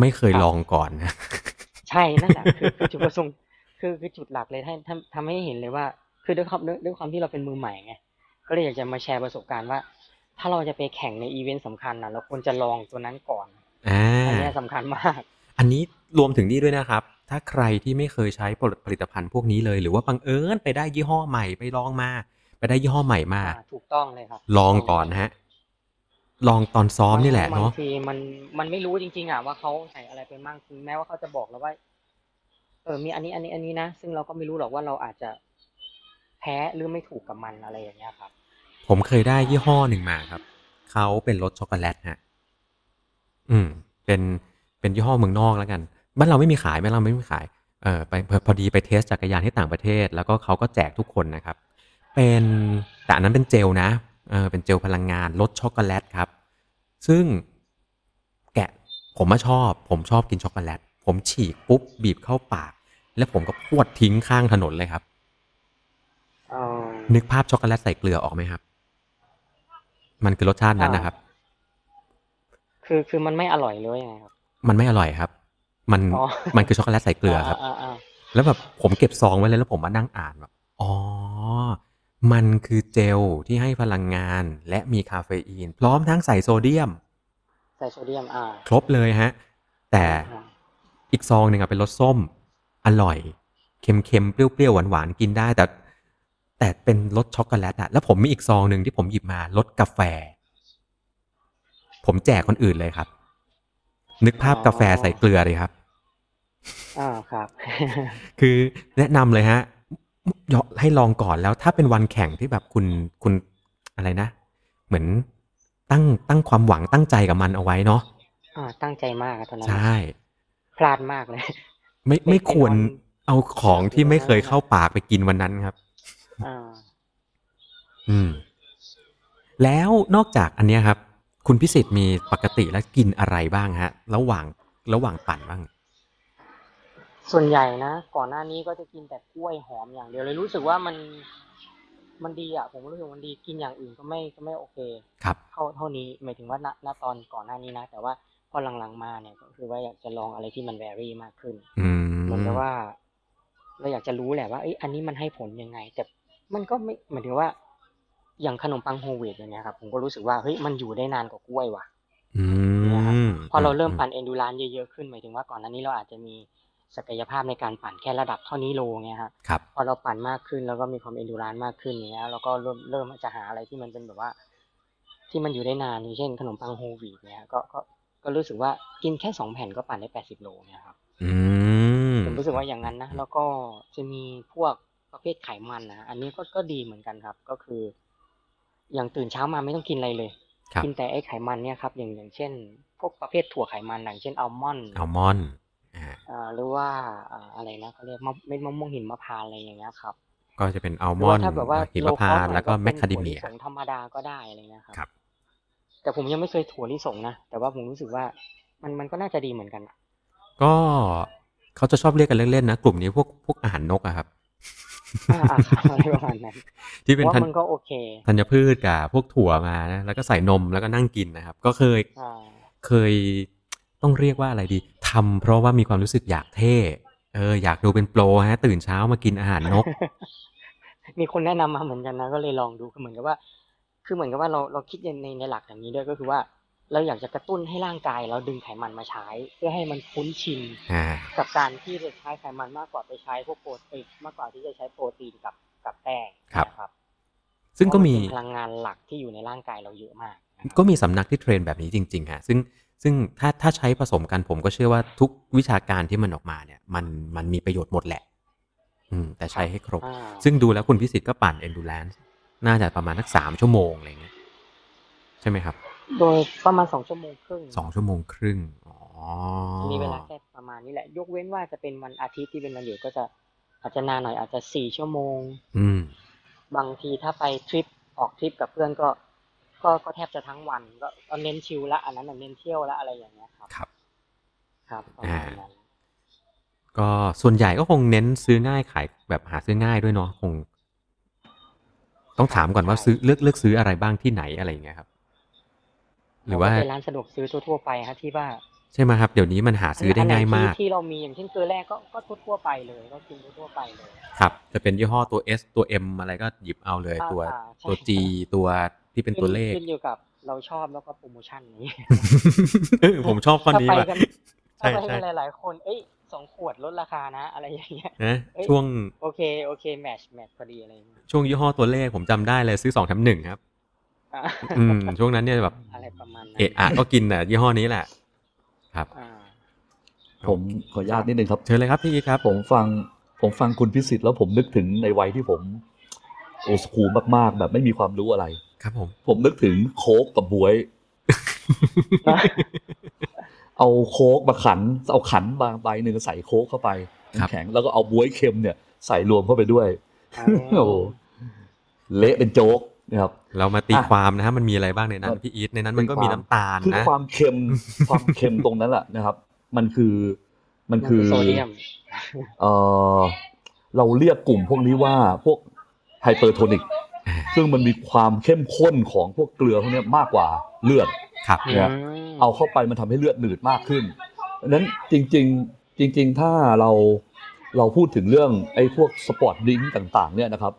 ไม่เคยครับลองก่อนนะใช่นั่นแหละคือคือจุดประสงค์คือคือจุดหลักเลยให้ทำทำให้เห็นเลยว่า คือด้วยความด้วยด้วยความที่เราเป็นมือใหม่ไงก็เลยอยากจะมาแชร์ประสบการณ์ว่า ถ้าเราจะไปแข่งในอีเวนต์สำคัญนะเราควรจะลองตัวนั้นก่อนอ่าอันเนี้ยสำคัญมาก อันนี้รวมถึงนี่ด้วยนะครับ ถ้าใครที่ไม่เคยใช้ผลิตภัณฑ์พวกนี้เลย หรือว่าบังเอิญไปได้ยี่ห้อใหม่ไปลองมา ไปได้ยี่ห้อใหม่มาอ่าถูกต้องเลยครับ ลองก่อนนะฮะ ลองตอนซ้อมนี่แหละเนาะบางทีมันมันไม่รู้จริง ๆอะว่าเขาใส่อะไรไปมั่งถึงแม้ว่าเขาจะบอกเราว่า เออมีอันนี้อันนี้อันนี้นะ ซึ่งเราก็ไม่รู้หรอกว่าเราอาจจะแพ้หรือไม่ถูกกับมันอะไรอย่างเงี้ยครับ ผมเคยได้ยี่ห้อหนึ่งมาครับเขาเป็นรสช็อกโกแลตฮะอืม เป็นเป็นยี่ห้อเมืองนอกแล้วกัน บ้านเราไม่มีขายบ้านเราไม่มีขายเออไปพอพอดีไปเทสจักรยานที่ต่างประเทศ แล้วก็เขาก็แจกทุกคนนะครับ เป็นแต่อันนั้นเป็นเจลนะเออเป็นเจลพลังงานรสช็อกโกแลตครับ ซึ่งแกะผมมาชอบ ผมชอบกินช็อกโกแลตผมฉีกปุ๊บบีบเข้าปาก แล้วผมก็พรวดทิ้งข้างถนนเลยครับเออนึกภาพช็อกโกแลตใส่เกลือออกไหมครับ มันคือรสชาตินั้นนะครับ คือคือมันไม่อร่อยเลยยังไงครับ มันไม่อร่อยครับ มันอ๋อมันคือช็อกโกแลตใส่เกลือครับอ่าอ่าแล้วแบบผมเก็บซองไว้เลยแล้วผมมานั่งอ่านแบบอ๋อ มันคือเจลที่ให้พลังงานและมีคาเฟอีน พร้อมทั้งใส่โซเดียม ใส่โซเดียมอ่าครบเลยฮะ แต่อ่าอีกซองหนึ่งอะเป็นรสส้ม อร่อย เค็มๆ เปรี้ยวๆ หวานๆ กินได้ แต่ แต่เป็นรสช็อกโกแลตอะแล้วผมมีอีกซองหนึ่งที่ผมหยิบมารสกาแฟ ผมแจกคนอื่นเลยครับ นึกภาพกาแฟใส่เกลือเลยครับอ่าครับ คือแนะนำเลยฮะยให้ลองก่อนแล้วถ้าเป็นวันแข่งที่แบบคุณคุณอะไรนะ เหมือนตั้งตั้งความหวังตั้งใจกับมันเอาไว้เนาะอ่าตั้งใจมากอะตอนนั้นใช่พลาดมากเลย ไม่ไม่เป็นควรวันเอาของที่ไม่เคยเข้าปากไปกินวันนั้นครับอ่าอืม แล้วนอกจากอันเนี้ยครับ คุณพิสิทธิ์มีปกติแล้วกินอะไรบ้างฮะ ระหว่างระหว่างปั่นบ้าง ส่วนใหญ่นะ ก่อนหน้านี้ก็จะกินแต่กล้วยหอมอย่างเดียวเลยรู้สึกว่ามันมันดีอะ ผมรู้สึกมันดีกินอย่างอื่นก็ไม่ก็ไม่โอเค ครับเท่าเท่านี้หมายถึงว่าณณตอนก่อนหน้านี้นะ แต่ว่าพอหลังๆมาเนี่ยก็คือว่าอยากจะลองอะไรที่มันแวรี่มากขึ้นอืมเหมือนกับว่า เราอยากจะรู้แหละว่าเอ้ยอันนี้มันให้ผลยังไง แต่มันก็ไม่หมายถึงว่า อย่างขนมปังโฮลวีตอย่างเงี้ยครับผมก็รู้สึกว่าเฮ้ยมันอยู่ได้นานกว่ากล้วยว่ะอืมพอเราเริ่มปั่นเอนดูรานเยอะๆขึ้นหมายถึงว่าก่อนหน้านี้เราอาจจะมีศักยภาพในการปั่นแค่ระดับเท่านี้โลเงี้ยครับครับพอเราปั่นมากขึ้นแล้วก็มีความเอนดูรานมากขึ้นอย่างเงี้ยเราก็เริ่มเริ่มจะหาอะไรที่มันเป็นแบบว่า ที่มันอยู่ได้นานอย่างเช่นขนมปังโฮลวีตเนี่ยก็ก็ก็รู้สึกว่ากินแค่สองแผ่นก็ปั่นได้แปดสิบโลเนี่ยครับอืมผมรู้สึกว่าอย่างนั้นนะแล้วก็จะมีพวกประเภทไขมันนะอันนี้ก็ก็ดีเหมือนกันครับ ก็คือ อย่างตื่นเช้ามาไม่ต้องกินอะไรเลยครับกินแต่ไอ้ไขมันเนี่ยครับ อย่างอย่างเช่น พวกประเภทถั่วไขมันอย่างเช่นอัลมอนด์อัลมอนด์อ่าอ่าหรือว่าอ่าอะไรนะเขาเรียกมะเม็ดมะม่วงหินมะพร้าวอะไรอย่างเงี้ยครับ ก็จะเป็นอัลหมรืออว่านด์ถ้าแบบว่าหิมโลคพาอสนต์หน่แล้อยวก็ก็แมเป็คนคาถั่เดวเมีลิยสงธรรมดาก็ได้อะไรเงี้ยครับครับ แต่ผมยังไม่เคยถั่วลิสงนะแต่ว่าผมรู้สึกว่ามันมันก็น่าจะดีเหมือนกันอะก็เขาจะชอบเรียกกันเล่นๆนะกลุ่มนี้พวกพวกอาหารนกอะครับ อ่าอ่าครับอะไรประมาณนั้นที่เพเป็นราะธัว่านมันก็โอเคธัญพืชกับพวกถั่วมานะแล้วก็ใส่นมแล้วก็นั่งกินนะครับ ก็เคยอ่าเคยต้องเรียกว่าอะไรดีทำเพราะว่ามีความรู้สึกอยากเท่เอออยากดูเป็นโปรฮะ ตื่นเช้ามากินอาหารนก มีคนแนะนำมาเหมือนกันนะก็เลยลองดูคือเหมือนกับว่า คือเหมือนกับว่าเราเราคิดในในในหลักอย่างนี้ด้วยก็คือว่า เราอยากจะกระตุ้นให้ร่างกายเราดึงไขมันมาใช้ เพื่อให้มันคุ้นชินอ่ากับการที่จะใช้ไขมันมากกว่าไปใช้พวกโปรตีนมากกว่าที่จะใช้โปรตีนกับกับแป้งครับนะครับซึ่งก็มีเพราะนเป็นพลังงานหลักที่อยู่ในร่างกายเราเยอะมากนะครับก็มีสำนักที่เทรนแบบนี้จริงๆฮะซึ่งซึ่งถ้าถ้าใช้ผสมกันผมก็เชื่อว่าทุกวิชาการที่มันออกมาเนี่ย มันมันมีประโยชน์หมดแหละ อืม แต่ใช้ให้ครบอ่าซึ่งดูแล้วคุณพิสิทธิ์ก็ปั่น endurance น่าจะประมาณสักสามชั่วโมงอะไรเงี้ยใช่ไหมครับ โดยประมาณสองชั่วโมงครึ่งสองชั่วโมงครึ่งอ๋อมีเวลาแค่ประมาณนี้แหละ ยกเว้นว่าจะเป็นวันอาทิตย์ที่เป็นวันหยุดก็จะอาจจะนานหน่อยอาจจะสี่ชั่วโมง อืม บางทีถ้าไปทริปออกทริปกับเพื่อนก็ก็ก็แทบจะทั้งวันก็ก็เน้นชิลละอันนั้นนะเน้นเที่ยวละอะไรอย่างเงี้ยครับ ครับ ครับประมาณนั้นก็ส่วนใหญ่ก็คงเน้นซื้อง่ายขายแบบหาซื้อง่ายด้วยเนาะคง ต้องถามก่อนว่าซื้อเลือกเลือกซื้ออะไรบ้างที่ไหนอะไรอย่างเงี้ยครับ หรือว่าเป็นร้านสะดวกซื้อทั่วๆไปครับที่ว่าใช่ไหมครับ เดี๋ยวนี้มันหาซื้อได้ง่ายมากนไหนที่ที่เรามีอย่างเช่นเกลือแร่ก็ก็ทั่วๆไปเลยก็กินทั่วๆไปเลย ครับ จะเป็นยี่ห้อตัว S ตัว M อะไรก็หยิบเอาเลยอ่าตัวอ่าใช่ตัว G ตัวที่เป็นตัวเลขขึ้นอยู่กับเราชอบแล้วก็โปรโมชั่นนี้เออผมชอบข้อถ้านี้ไปว่ะกันใช่ถ้าไปใช่กันหลาย ๆ คนเอ้ยสองขวดลดราคานะ อะไรอย่างเงี้ยนะเอ้ยช่วงโอเคโอเคแมทช์แมทช์พอดีอะไรอย่างเงี้ยช่วงยี่ห้อตัวเลขผมจำได้เลยซื้อสองแถมหนึ่งครับ อ่าอืมช่วงนั้นเนี่ยแบบอะไรประมาณนั้นเอะอะก็กินอะยี่ห้อนี้แหละ ครับอ่าผมขออนุญาตนิดนึงครับเชิญเลยครับพี่อีทครับ ผมฟังผมฟังคุณพิสิทธิ์แล้วผมนึกถึงในวัยที่ผมโอสคูลมากๆ แบบไม่มีความรู้อะไร ครับ ผม ผมนึกถึงโค้กกับบวย เอาโค้กมาขัน เอาขันบางใบหนึ่งใส่โค้กเข้าไปครับน้ำแข็งแล้วก็เอาบวยเค็มเนี่ย ใส่รวมเข้าไปด้วยอ๋อโอ้โหเละเป็นโจ๊ก นะครับ เรามาตีอะความนะฮะมันมีอะไรบ้างในนั้นครับพี่อีทในนั้นมันก็มีน้ำตาลคือนะความเค็มความเค็มตรงนั้นแหละนะครับ มันคือมันมันคืคืออโซเดียมเออเราเรียกกลุ่มพวกนี้ว่าพวก hypertonic อ่าซึ่งมันมีความเข้มข้นของพวกเกลือพวกเนี้ยมากกว่าเลือดครับเนี่ยเอาเข้าไปมันทำให้เลือดหนืดมากขึ้นดังนั้นจริง ๆ จริง ๆ ถ้าเราเราพูดถึงเรื่องไอ้พวก sport drink ต่าง ๆ เนี่ยนะครับ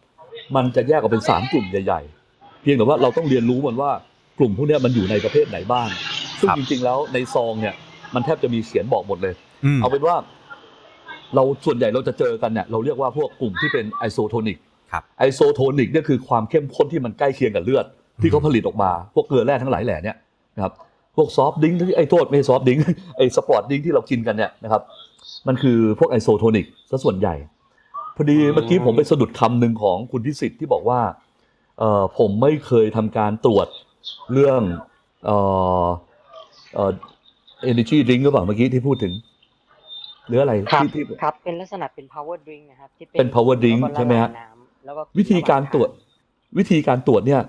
มันจะแยกออกเป็นสามกลุ่มใหญ่ๆเพียงแต่ว่าเราต้องเรียนรู้มันว่ากลุ่มพวกเนี้ยมันอยู่ในประเภทไหนบ้างซึ่งครับจริง ๆ แล้วในซองเนี่ยมันแทบจะมีเขียนบอกหมดเลยอืมเอาเป็นว่า เราส่วนใหญ่เราจะเจอกันเนี่ยเราเรียกว่าพวกกลุ่มที่เป็น isotonic ครับ isotonic เนี่ยคือความเข้มข้นที่มันใกล้เคียงกับเลือด ที่เขาผลิตออกมา พวกเกลือแร่ทั้งหลายแหล่เนี่ยนะครับพวก soft drink ที่ไอ้โทษไม่ใช่ soft drink ไอ้ sport drink ที่เรากินกันเนี่ยนะครับมันคือพวก isotonic ซะส่วนใหญ่พอดีเมื่อกี้ผมไปสะดุดคำหนึ่งของคุณพิสิทธิ์ที่บอกว่า เอ่อผมไม่เคยทำการตรวจเรื่องเอ่อเอ่อ energy drink หรือเปล่าเมื่อกี้ที่พูดถึง หรืออะไรครับที่ที่ ครับ เป็นลักษณะเป็น power drink นะครับที่เป็น power drink แล้วก็ละใช่ไหมฮะลายน้ำแล้วก็วิธีการตรวจ วิธีการตรวจเนี่ย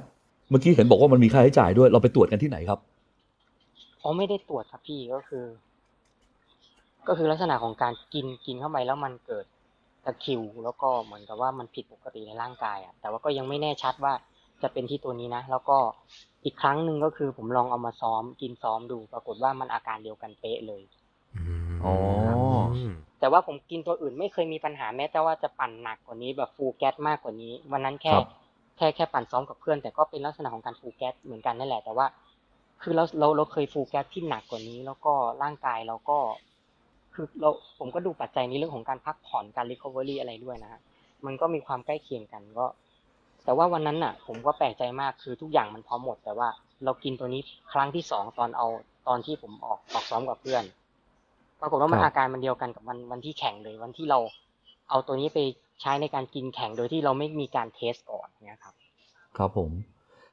เมื่อกี้เห็นบอกว่ามันมีค่าใช้จ่ายด้วย เราไปตรวจกันที่ไหนครับอ๋อไม่ได้ตรวจครับพี่ก็คือ ก็คือลักษณะของการกินกินเข้าไปแล้วมันเกิด ตะคริว แล้วก็เหมือนกับว่ามันผิดปกติในร่างกายอะแต่ว่าก็ยังไม่แน่ชัดว่าจะเป็นที่ตัวนี้นะ แล้วก็อีกครั้งหนึ่งก็คือผมลองเอามาซ้อมกินซ้อมดู ปรากฏว่ามันอาการเดียวกันเป๊ะเลยอืมอ๋อมแต่ว่าผมกินตัวอื่นไม่เคยมีปัญหาแม้แต่ว่าจะปั่นหนักกว่านี้แบบ full gas มากกว่านี้ วันนั้นแค่ครับแค่แค่ปั่นซ้อมกับเพื่อน แต่ก็เป็นลักษณะของการ full gas เหมือนกันนั่นแหละแต่ว่า คือเราเราเราเคย full gas ที่หนักกว่านี้ แล้วก็ร่างกายเราก็ คือเราผมก็ดูปัจจัยในเรื่องของการพักผ่อนการ recovery อะไรด้วยนะฮะมันก็มีความใกล้เคียงกันก็ แต่ว่าวันนั้นน่ะ ผมก็แปลกใจมากคือทุกอย่างมันพร้อมหมด แต่ว่าเรากินตัวนี้ครั้งที่สองตอนเอาตอนที่ผมออกออกซ้อมกับเพื่อนปรากฏว่ามันครับอาการมันเดียวกันกับวันวันที่แข่งเลย วันที่เราเอาตัวนี้ไปใช้ในการกินแข่งโดยที่เราไม่มีการ test ก่อนเนี่ยครับ ครับผม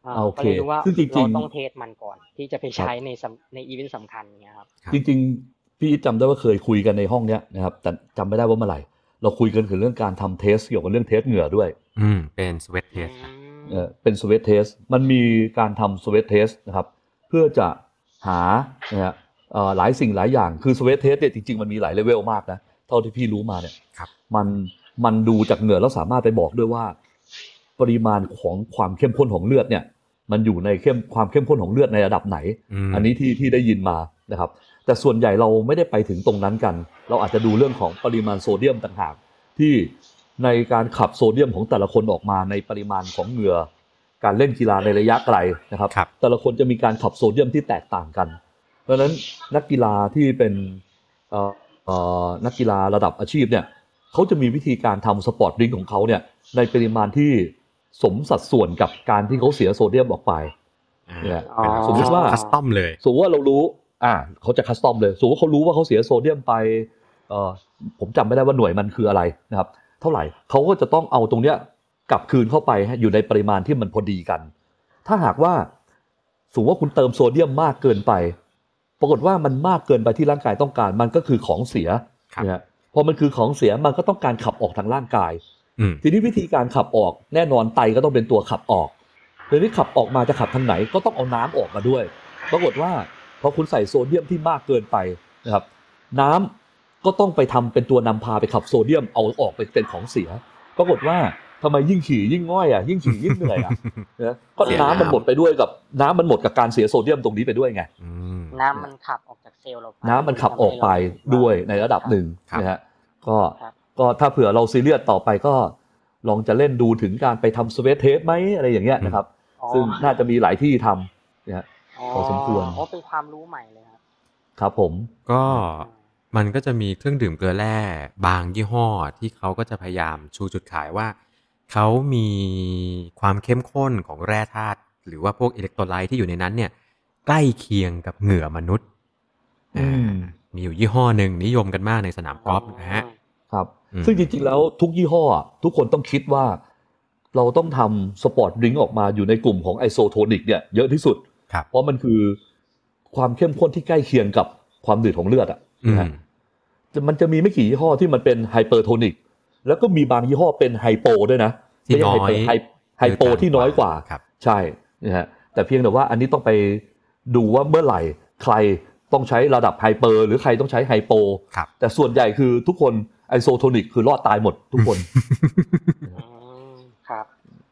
อ่าโอเคก็เลยรู้ว่าซึ่งจริงๆเราต้องเทมันก่อน ที่จะไปใช้ในสำในอีเวนต์สำคัญเนี่ยครับครับจริงๆ พี่อีทจำได้ว่าเคยคุยกันในห้องเนี้ยนะครับแต่จำไม่ได้ว่าเมื่อไหร่ เราคุยกันถึงเรื่องการทำ test เกี่ยวกับเรื่อง test เหงื่อด้วย อืมเป็น sweat testเออเป็น sweat test มันมีการทำ sweat test นะครับ เพื่อจะหานะฮะเอ่อหลายสิ่งหลายอย่างคือ sweat test เนี่ยจริงๆมันมีหลายเลเวลมากนะเท่าที่พี่รู้มาเนี่ยครับมันมันดูจากเหงื่อแล้วสามารถไปบอกด้วยว่า ปริมาณของความเข้มข้นของเลือดเนี่ย มันอยู่ในเข้มความเข้มข้นของเลือดในระดับไหนอันนี้ที่ที่ได้ยินมา นะครับแต่ส่วนใหญ่เราไม่ได้ไปถึงตรงนั้นกัน เราอาจจะดูเรื่องของปริมาณโซเดียมต่างหากที่ในการขับโซเดียมของแต่ละคนออกมาในปริมาณของเหงื่อการเล่นกีฬาในระยะไกลนะครับครับแต่ละคนจะมีการขับโซเดียมที่แตกต่างกัน เพราะฉะนั้นนักกีฬาที่เป็นเอ่อเอ่อนักกีฬาระดับอาชีพเนี่ยเขาจะมีวิธีการทำ sport drink ของเขาเนี่ยในปริมาณที่สมสัดส่วนกับการที่เขาเสียโซเดียมออกไปอ่าเนี่ยเป็นสมมุติว่า custom เลยสมมติว่าเรารู้ อ่าเขาจะ custom เลยสมมติว่าเขารู้ว่าเขาเสียโซเดียมไปเอ่อผมจำไม่ได้ว่าหน่วยมันคืออะไรนะครับ เท่าไหร่เขาก็จะต้องเอาตรงเนี้ยกลับคืนเข้าไปให้อยู่ในปริมาณที่มันพอดีกัน ถ้าหากว่าสมมติว่าคุณเติมโซเดียมมากเกินไป ปรากฏว่ามันมากเกินไปที่ร่างกายต้องการ มันก็คือของเสียครับนะฮะพอมันคือของเสียมันก็ต้องการขับออกทางร่างกายอืมทีนี้วิธีการขับออกแน่นอนไตก็ต้องเป็นตัวขับออกทีนี้ขับออกมาจะขับทางไหนก็ต้องเอาน้ำออกมาด้วย ปรากฏว่า พอคุณใส่โซเดียมที่มากเกินไปนะครับน้ำก็ต้องไปทำเป็นตัวนำพาไปขับโซเดียมเอาออกไปเป็นของเสียปรากฏว่าทำไมยิ่งขี่ยิ่งง่อยอะยิ่งขี่ยิ่งเหนื่อยอะนะก็เสียน้ำมันน้ำหมดไปด้วยกับน้ำมันหมดกับการเสียโซเดียมตรงนี้ไปด้วยไงอืมน้ำมันขับออกจากเซลล์เราไปน้ำมันขับออกไปด้วยในระดับหนึ่งครับนะฮะก็ครับก็ถ้าเผื่อเราซีเรียสต่อไปก็ลองจะเล่นดูถึงการไปทำสเวตเทสไหมอะไรอย่างเงี้ยนะครับอ๋อซึ่งน่าจะมีหลายที่ทำนะฮะ พอสมควรอ๋อเป็นความรู้ใหม่เลยครับ ครับผมก็มันก็จะมีเครื่องดื่มเกลือแร่บางยี่ห้อที่เขาก็จะพยายามชูจุดขายว่า เขามีความเข้มข้นของแร่ธาตุหรือว่าพวกอิเล็กโทรไลต์ที่อยู่ในนั้นเนี่ย ใกล้เคียงกับเหงื่อมนุษย์อืมอ่ามีอยู่ยี่ห้อหนึ่งนิยมกันมากในสนามกอล์ฟนะฮะครับอืมซึ่งจริงๆแล้วทุกยี่ห้ออะทุกคนต้องคิดว่า เราต้องทำ sport drink ออกมาอยู่ในกลุ่มของ isotonic เนี่ยเยอะที่สุดครับ เพราะมันคือความเข้มข้นที่ใกล้เคียงกับความหนืดของเลือดอะอืมนะฮะจะมันจะมีไม่กี่ยี่ห้อที่มันเป็น hypertonic แล้วก็มีบางยี่ห้อเป็น hypo ด้วยนะที่ไม่ใช่น้อยไฮ hypo ที่น้อยกว่าครับใช่นะฮะแต่เพียงแต่ว่าอันนี้ต้องไปดูว่าเมื่อไหร่ใครต้องใช้ระดับไฮเปอร์หรือใครต้องใช้ไฮโปครับแต่ส่วนใหญ่คือทุกคนไอโซโทนิกคือรอดตายหมดทุกคนอืมครับ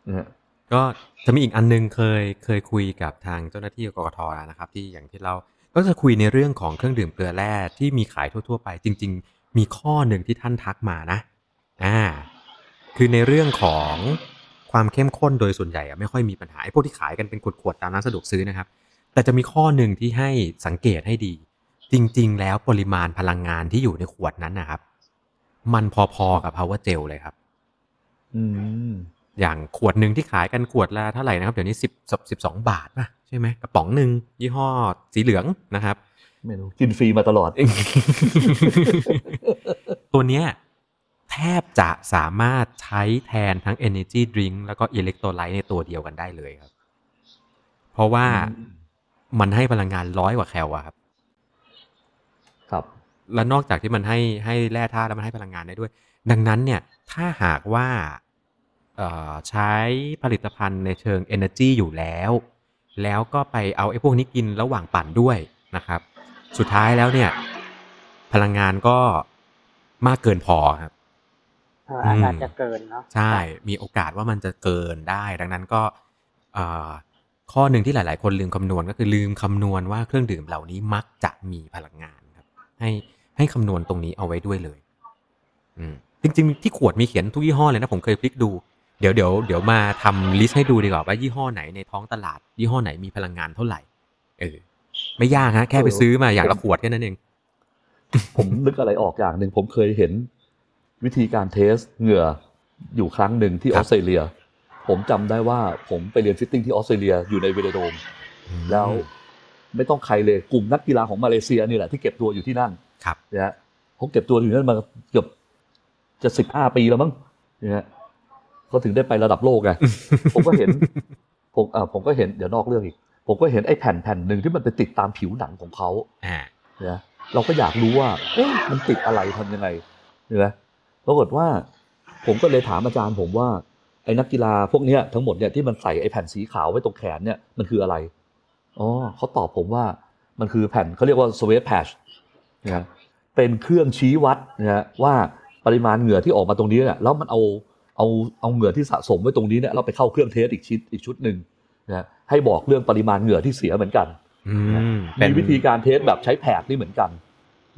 นะฮะ ก็จะมีอีกอันนึงเคยเคยคุยกับทางเจ้าหน้าที่กกทนะครับ ที่อย่างที่เราก็จะคุยในเรื่องของเครื่องดื่มเกลือแร่ที่มีขายทั่ว ๆ ไป จริง ๆ มีข้อหนึ่งที่ท่านทักมานะอ่าคือในเรื่องของความเข้มข้นโดยส่วนใหญ่ไม่ค่อยมีปัญหาไอ้พวกที่ขายกันเป็นขวดๆตามร้านสะดวกซื้อนะครับ แต่จะมีข้อหนึ่งที่ให้สังเกตให้ดี จริง ๆ แล้วปริมาณพลังงานที่อยู่ในขวดนั้นนะครับ มันพอๆกับ power gel เลยครับ อืม อย่างขวดหนึ่งที่ขายกันขวดละเท่าไหร่นะครับ เดี๋ยวนี้สิบสิบสองบาทป่ะใช่ไหมกระป๋องหนึ่งยี่ห้อสีเหลืองนะครับไม่รู้กินฟรีมาตลอด ตัวเนี้ยแทบจะสามารถใช้แทนทั้ง Energy Drink แล้วก็ Electrolyte ในตัวเดียวกันได้เลยครับ เพราะว่าอืมมันให้พลังงานร้อยกว่าแคลอะครับ ครับ และนอกจากที่มันให้ให้แร่ธาตุแล้วมันให้พลังงานได้ด้วย ดังนั้นเนี่ย ถ้าหากว่าเอ่อ ใช้ผลิตภัณฑ์ในเชิง Energy อยู่แล้ว แล้วก็ไปเอาไอ้พวกนี้กินระหว่างปั่นด้วยนะครับ สุดท้ายแล้วเนี่ย พลังงานก็มากเกินพอครับเอออาจอืมอาจจะเกินเนาะใช่มีโอกาสว่ามันจะเกินได้ ดังนั้นก็เอ่อข้อหนึ่งที่หลาย ๆ คนลืมคำนวณก็คือลืมคำนวณว่าเครื่องดื่มเหล่านี้มักจะมีพลังงานครับ ให้ให้ให้คำนวณตรงนี้เอาไว้ด้วยเลย อืมจริง ๆ ที่ขวดมีเขียนทุกยี่ห้อเลยนะผมเคยพลิกดู เดี๋ยวเดี๋ยวเดี๋ยวมาทำลิสต์ให้ดูดีกว่าว่ายี่ห้อไหนในท้องตลาด ยี่ห้อไหนมีพลังงานเท่าไหร่ เออ ไม่ยากฮะ แค่ไปซื้อมาอย่างละขวดแค่นั้นเอง ผมนึกอะไรออกอย่างหนึ่งผมเคยเห็น วิธีการ test เหงื่ออยู่ครั้งหนึ่งที่ออสเตรเลียครับ ผมจำได้ว่าผมไปเรียน fitting ที่ออสเตรเลียอยู่ในเวเดโดม แล้วไม่ต้องใครเลยกลุ่มนักกีฬาของมาเลเซียนี่แหละที่เก็บตัวอยู่ที่นั่น ครับนะฮะเขาเก็บตัวอยู่นั่นมาเกือบจะสิบห้าปีแล้วมั้งนะฮะ เขาถึงได้ไประดับโลกไงผมก็เห็นผมอ่าผมก็เห็นเดี๋ยวนอกเรื่องอีก ผมก็เห็นไอ้แผ่นแผ่นหนึ่งที่มันไปติดตามผิวหนังของเขาอ่านะเราก็อยากรู้ว่าเอ๊ะมันติดอะไรทำยังไงเห็นไหมปรากฏว่า ผมก็เลยถามอาจารย์ผมว่าไอ้นักกีฬาพวกเนี้ยทั้งหมดเนี่ยที่มันใส่ไอ้แผ่นสีขาวไว้ตรงแขนเนี่ยมันคืออะไรอ๋อเขาตอบผมว่ามันคือแผ่นเขาเรียกว่า sweat patch นะฮะเป็นเครื่องชี้วัดนะฮะว่าปริมาณเหงื่อที่ออกมาตรงนี้เนี่ยแล้วมันเอา เอาเอาเหงื่อที่สะสมไว้ตรงนี้เนี่ยเราไปเข้าเครื่องเทสอีกชิ้นอีกชุดหนึ่งนะฮะให้บอกเรื่องปริมาณเหงื่อที่เสียเหมือนกันอืมเป็มีนวิธีการ test แบบใช้ pad นี่เหมือนกัน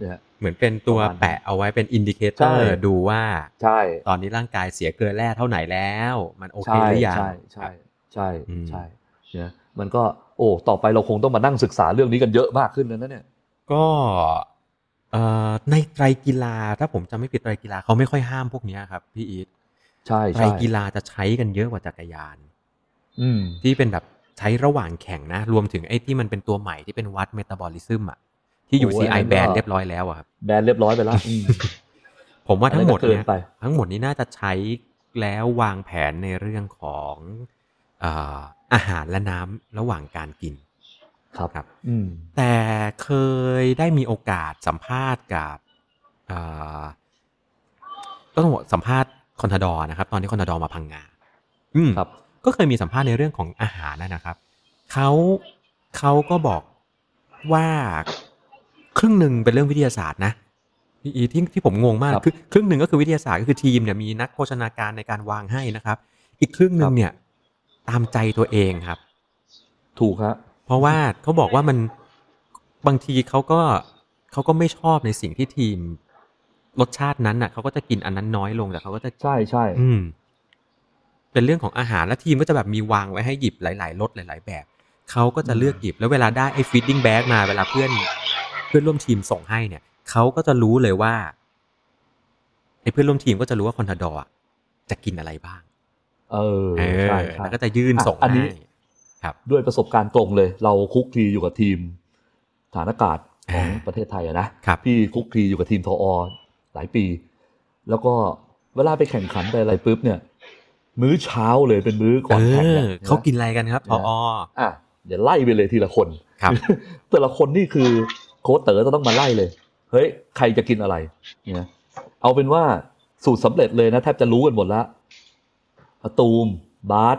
นะฮะเหมือนเป็นตัวประมาณนั้นแปะเอาไว้เป็น indicator ใช่ดูว่าใช่ตอนนี้ร่างกายเสียเกลือแร่เท่าไหร่แล้ว มันโอเคใช่หรือยังใช่ใช่ใช่อืมใช่เนี่ยมันก็โอ้ต่อไปเราคงต้องมานั่งศึกษาเรื่องนี้กันเยอะมากขึ้นนะเนี่ยก็เอ่อในไตรกีฬาถ้าผมจำไม่ผิดไตรกีฬาเขาไม่ค่อยห้ามพวกเนี้ยครับพี่อีท ใช่ไตรใช่กีฬาจะใช้กันเยอะกว่าจักรยาน อืม ที่เป็นแบบใช้ระหว่างแข่งนะ รวมถึงไอ้ที่มันเป็นตัวใหม่ที่เป็นวัดเมตาบอลิซึมอะ ที่อยู่ โอ้ยอัน CI นั้นก็ แบนเรียบร้อยแล้วอะครับ แบนเรียบร้อยไปแล้วอืม ผมว่าทั้งหมดอันนั้นก็เกิเนี่ยนไป ทั้งหมดนี้น่าจะใช้แล้ววางแผนในเรื่องของเอ่ออาหารและน้ำระหว่างการกิน ครับ ครับ อืม แต่เคยได้มีโอกาสสัมภาษณ์กับเอ่อก็ต้องบอกสัมภาษณ์ คอนทดอร์นะครับ ตอนที่คอนทดอร์มาพังงาอืมครับ ก็เคยมีสัมภาษณ์ในเรื่องของอาหารนะนะครับเขาเขาก็บอกว่าครึ่งหนึ่งเป็นเรื่องวิทยาศาสตร์นะพี่อีที่ที่ผมงงมากครับคือครึ่งหนึ่งก็คือวิทยาศาสตร์ก็คือทีมเนี่ยมีนักโภชนาการในการวางให้นะครับ อีกครึ่งหนึ่คงรับเนี่ย ตามใจตัวเองครับ ถูกฮะเพราะว่าเขาบอกว่ามันบางทีเขาก็เขาก็ไม่ชอบในสิ่งที่ทีม รสชาตินั้นน่ะเขาก็จะกินอันนั้นน้อยลงแต่เขาก็จะใช่ใช่อืม เป็นเรื่องของอาหารและทีมก็จะแบบมีวางไว้ให้หยิบหลายๆรสหลาย ๆ แบบเขาก็จะเลือกหยิบแล้วเวลาได้ไอ้ feeding bag มาเวลาเพื่อน เพื่อนร่วมทีมส่งให้เนี่ยเขาก็จะรู้เลยว่าไอ้เพื่อนร่วมทีมก็จะรู้ว่าคอนทาดอร์อะจะกินอะไรบ้าง เออเออใช่ใช่แล้วก็จะยื่นอะส่งอันนี้ให้ครับด้วยประสบการณ์ตรงเลย เราคุกคลีอยู่กับทีมฐานอากาศของอ่าประเทศไทยอะนะครับพี่คุกคลีอยู่กับทีมทออ หลายปี แล้วก็เวลาไปแข่งขันไปอะไรปุ๊บเนี่ย มื้อเช้าเลยเป็นมื้อก่อนแข่งเอเนี่ยอเขากินอะไรกันครับทอออะเดี๋ยวไล่ไปเลยทีละคนครับ แต่ละคนนี่คือโค้ชเต๋อจะต้องมาไล่เลย เฮ้ย ใครจะกินอะไรเนี่ยเอาเป็นว่าสูตรสำเร็จเลยนะแทบจะรู้กันหมดแล้วมาตูมบาส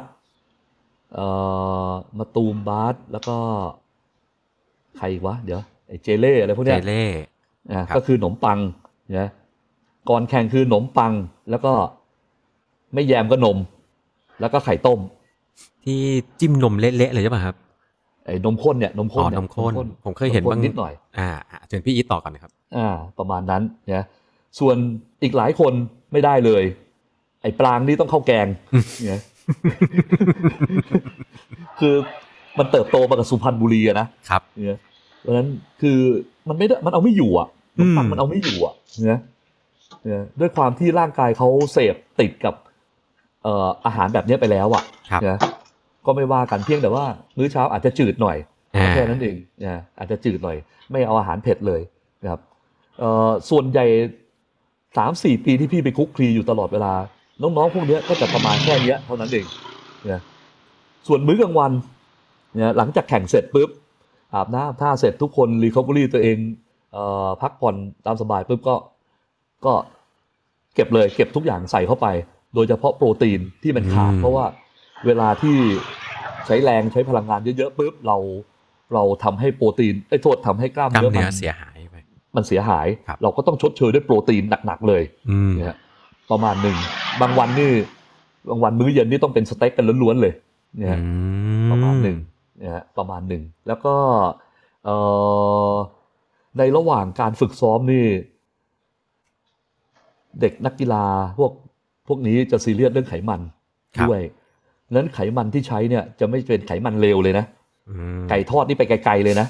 เอ่อมาตูมบาสแล้วก็ใครอีกวะ เดี๋ยวไอ้เจเล่อะไรพวกเจเนี้ยเล่อะครับก็คือขนมปังนะ ก่อนแข่งคือขนมปังแล้วก็ไม่แยมก็นม แล้วก็ไข่ต้ม ที่จิ้มนมเละๆเลยใช่ป่ะครับไอ้นมข้นเนี่ยนมข้นอ๋อเยนมข้นผมเคยเห็นมข้บางนิดหน่อยอ่าอ่าเชิญพี่อีทต่อก่อนนะครับ อ่า ประมาณนั้นนะส่วนอีกหลายคนไม่ได้เลย ไอ้ปลางนี่ต้องเข้าแกงเนี่ยคือมันเติบโตมากับสุพรรณบุรีอะนะครับเนี่ยเพราะฉะนั้นคือมันไม่ได้มันเอาไม่อยู่อะขนมปังอืมมันเอาไม่อยู่อะเนี่ยเนี่ยด้วยความที่ร่างกายเขาเสพติดกับเอ่ออาหารแบบเนี้ยไปแล้วอะครับ นะก็ไม่ว่ากันเพียงแต่ว่า มื้อเช้าอาจจะจืดหน่อยอ่า แค่นั้นเองนะอาจจะจืดหน่อย ไม่เอาอาหารเผ็ดเลยนะครับเอ่อส่วนใหญ่สามสี่ปีที่พี่ไปคุกคลีอยู่ตลอดเวลา น้องๆพวกเนี้ยก็จะประมาณแค่เนี้ยเท่านั้นเองนะส่วนมื้อกลางวันเนี่ยหลังจากแข่งเสร็จปุ๊บอาบน้ำท่าเสร็จทุกคนรีคอเวอรี่ตัวเองเอ่อพักผ่อนตามสบายปุ๊บก็ ก็เก็บเลยเก็บทุกอย่างใส่เข้าไป โดยเฉพาะโปรตีนที่มันขาดอืมเพราะว่าเวลาที่ใช้แรงใช้พลังงานเยอะๆปุ๊บเราเราทำให้โปรตีนไอ้ยโทษทำให้กล้ามกล้ามเนื้อเนื้มัอนเสียหายไปมันเสียหายครับเราก็ต้องชดเชยด้วยโปรตีนหนักๆเลยอืมนะฮะประมาณหนึ่งบางวันนี่บางวันมื้อเย็นนี่ต้องเป็นสเต็กกันล้วนๆเลยนะฮะอืประมาณหนึ่งนะฮะประมาณหนึ่งแล้วก็เอ่อในระหว่างการฝึกซ้อมนี่ เด็กนักกีฬาพวกพวกนี้จะซีเรียสเรื่องไขมันครับด้วยนั้นไขมันที่ใช้เนี่ยจะไม่เป็นไขมันเลวเลยนะอืมไก่ทอดนี่ไปไกลๆเลยนะ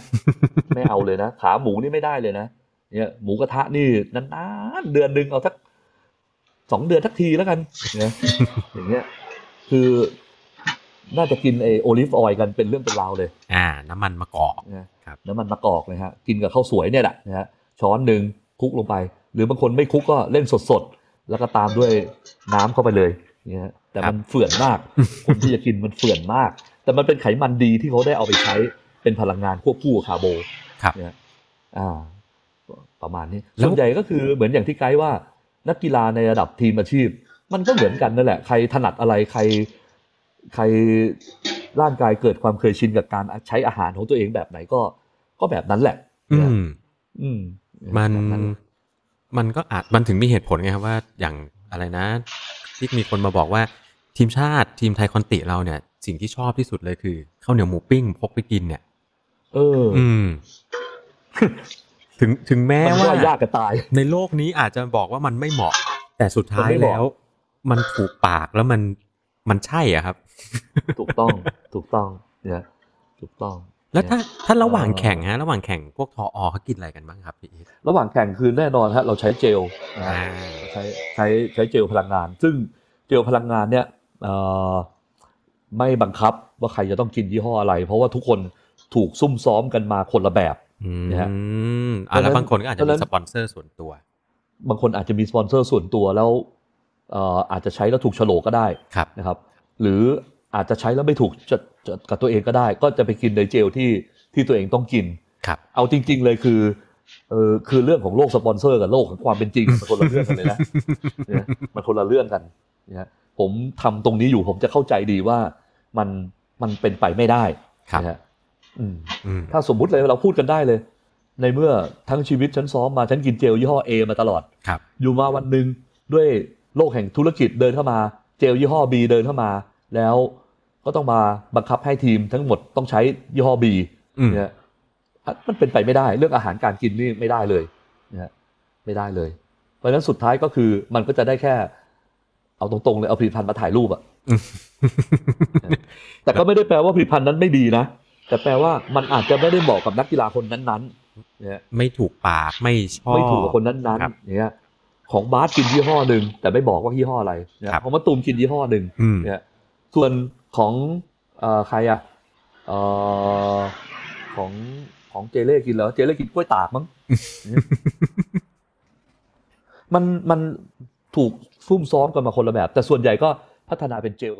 ไม่เอาเลยนะ ขาหมูนี่ไม่ได้เลยนะเนี่ยหมูกระทะนี่นานๆเดือนหนึ่งเอาสักสองเดือนสักทีแล้วกันเนี่ยอย่างเงี้ย คือน่าจะกินไอ้ olive oil กันเป็นเรื่องเป็นราวเลย อ่า น้ำมันมะกอกนะครับน้ำมันมะกอกเลยฮะ กินกับข้าวสวยเนี่ยแหละนะฮะช้อนหนึ่งคลุกลงไป หรือบางคนไม่คลุกก็เล่นสดๆ แล้วก็ตามด้วยน้ำเข้าไปเลยเนี่ยฮะแต่มันเฟื่อนมาก คนที่จะกินมันเฟื่อนมาก แต่มันเป็นไขมันดีที่เขาได้เอาไปใช้เป็นพลังงานควบคู่กับคาร์โบครับเนี่ยอ่าประมาณนี้แล้วส่วนใหญ่ก็คือเหมือนอย่างที่ไกด์ว่า นักกีฬาในระดับทีมอาชีพ มันก็เหมือนกันนั่นแหละ ใครถนัดอะไรใครใครร่างกายเกิดความเคยชินกับการใช้อาหารของตัวเองแบบไหนก็ก็แบบนั้นแหละ อืเนี่ยมอืม มันแบบนั้น มันก็อาจมันถึงมีเหตุผลไงครับว่าอย่างอะไรนะ ที่มีคนมาบอกว่าทีมชาติทีมไทยคอนติเราเนี่ย สิ่งที่ชอบที่สุดเลยคือข้าวเหนียวหมูปิ้งพกไปกินเนี่ย เออ อืม ถึงถึงแม้มันว่าว่ายากกันตาย ในโลกนี้อาจจะบอกว่ามันไม่เหมาะ แต่สุดท้ายมันไม่เหมาะแล้ว มันถูกปากแล้วมันมันใช่อะครับ ถูกต้อง ถูกต้องเนี่ยถูกต้อง แล้วถ้าเนี่ยถ้าระหว่างเอ่อแข่งฮะระหว่างแข่งพวกทออเขากินอะไรกันบ้างครับพี่อีทระหว่างแข่งคือแน่นอนฮะเราใช้เจลนะฮะอ่าใช้ใช้ใช้เจลพลังงาน ซึ่งเจลพลังงานเนี่ยเอ่อไม่บังคับว่าใครจะต้องกินยี่ห้ออะไร เพราะว่าทุกคนถูกซุ่มซ้อมกันมาคนละแบบอืนะฮะมอ่าแล้วเพราะฉะนั้นบางคนก็อาจจะเพราะมีฉะนั้นสปอนเซอร์ส่วนตัว บางคนอาจจะมีสปอนเซอร์ส่วนตัวแล้วเอ่ออาจจะใช้แล้วถูกโฉลกก็ได้ครับนะครับ หรือ อาจจะใช้แล้วไม่ถูกจะจะกับตัวเองก็ได้ ก็จะไปกินในเจลที่ที่ตัวเองต้องกินครับเอาจริง ๆ เลยคือเออคือเรื่องของโลกสปอนเซอร์กับโลกของความเป็นจริงมันคนละเรื่องกันเลยนะเนี่ยมันคนละเรื่องกันนะผมทำตรงนี้อยู่ผมจะเข้าใจดีว่ามันมันเป็นไปไม่ได้ครับนะฮะอืมอืมถ้าสมมุติเลยเราพูดกันได้เลย ในเมื่อทั้งชีวิตฉันซ้อมมาฉันกินเจลยี่ห้อ A มาตลอดครับ อยู่มาวันหนึ่งด้วยโลกแห่งธุรกิจเดินเข้ามา เจลยี่ห้อ B เดินเข้ามา แล้ว ก็ต้องมาบังคับให้ทีมทั้งหมดต้องใช้ยี่ห้อ B อืมเนี่ยอะมันเป็นไปไม่ได้เรื่องอาหารการกินนี่ไม่ได้เลยนะฮะไม่ได้เลย เพราะฉะนั้นสุดท้ายก็คือมันก็จะได้แค่ เอาตรงๆเลยเอาผลิตภัณฑ์มาถ่ายรูปอะแต่ก็ไม่ได้แปลว่าผลิตภัณฑ์นั้นไม่ดีนะแต่แปลว่ามันอาจจะไม่ได้เหมาะกับนักกีฬาคนนั้นๆเนี่ยไม่ถูกปากไม่ชอบไม่ถูกกับคนนั้นครับๆเนี่ยของบาสกินยี่ห้อหนึ่งแต่ไม่บอกว่ายี่ห้ออะไรเนี่ยครับของมะตูมกินยี่ห้อหนึ่งอืมเนี่ยส่วน ของเอ่อใครอะเอ่อของของเจเล่กินเหรอเจเล่กินกล้วยตากมั้งมันมันถูกซุ่มซ้อมกันมาคนละแบบ แต่ส่วนใหญ่ก็พัฒนาเป็นเจล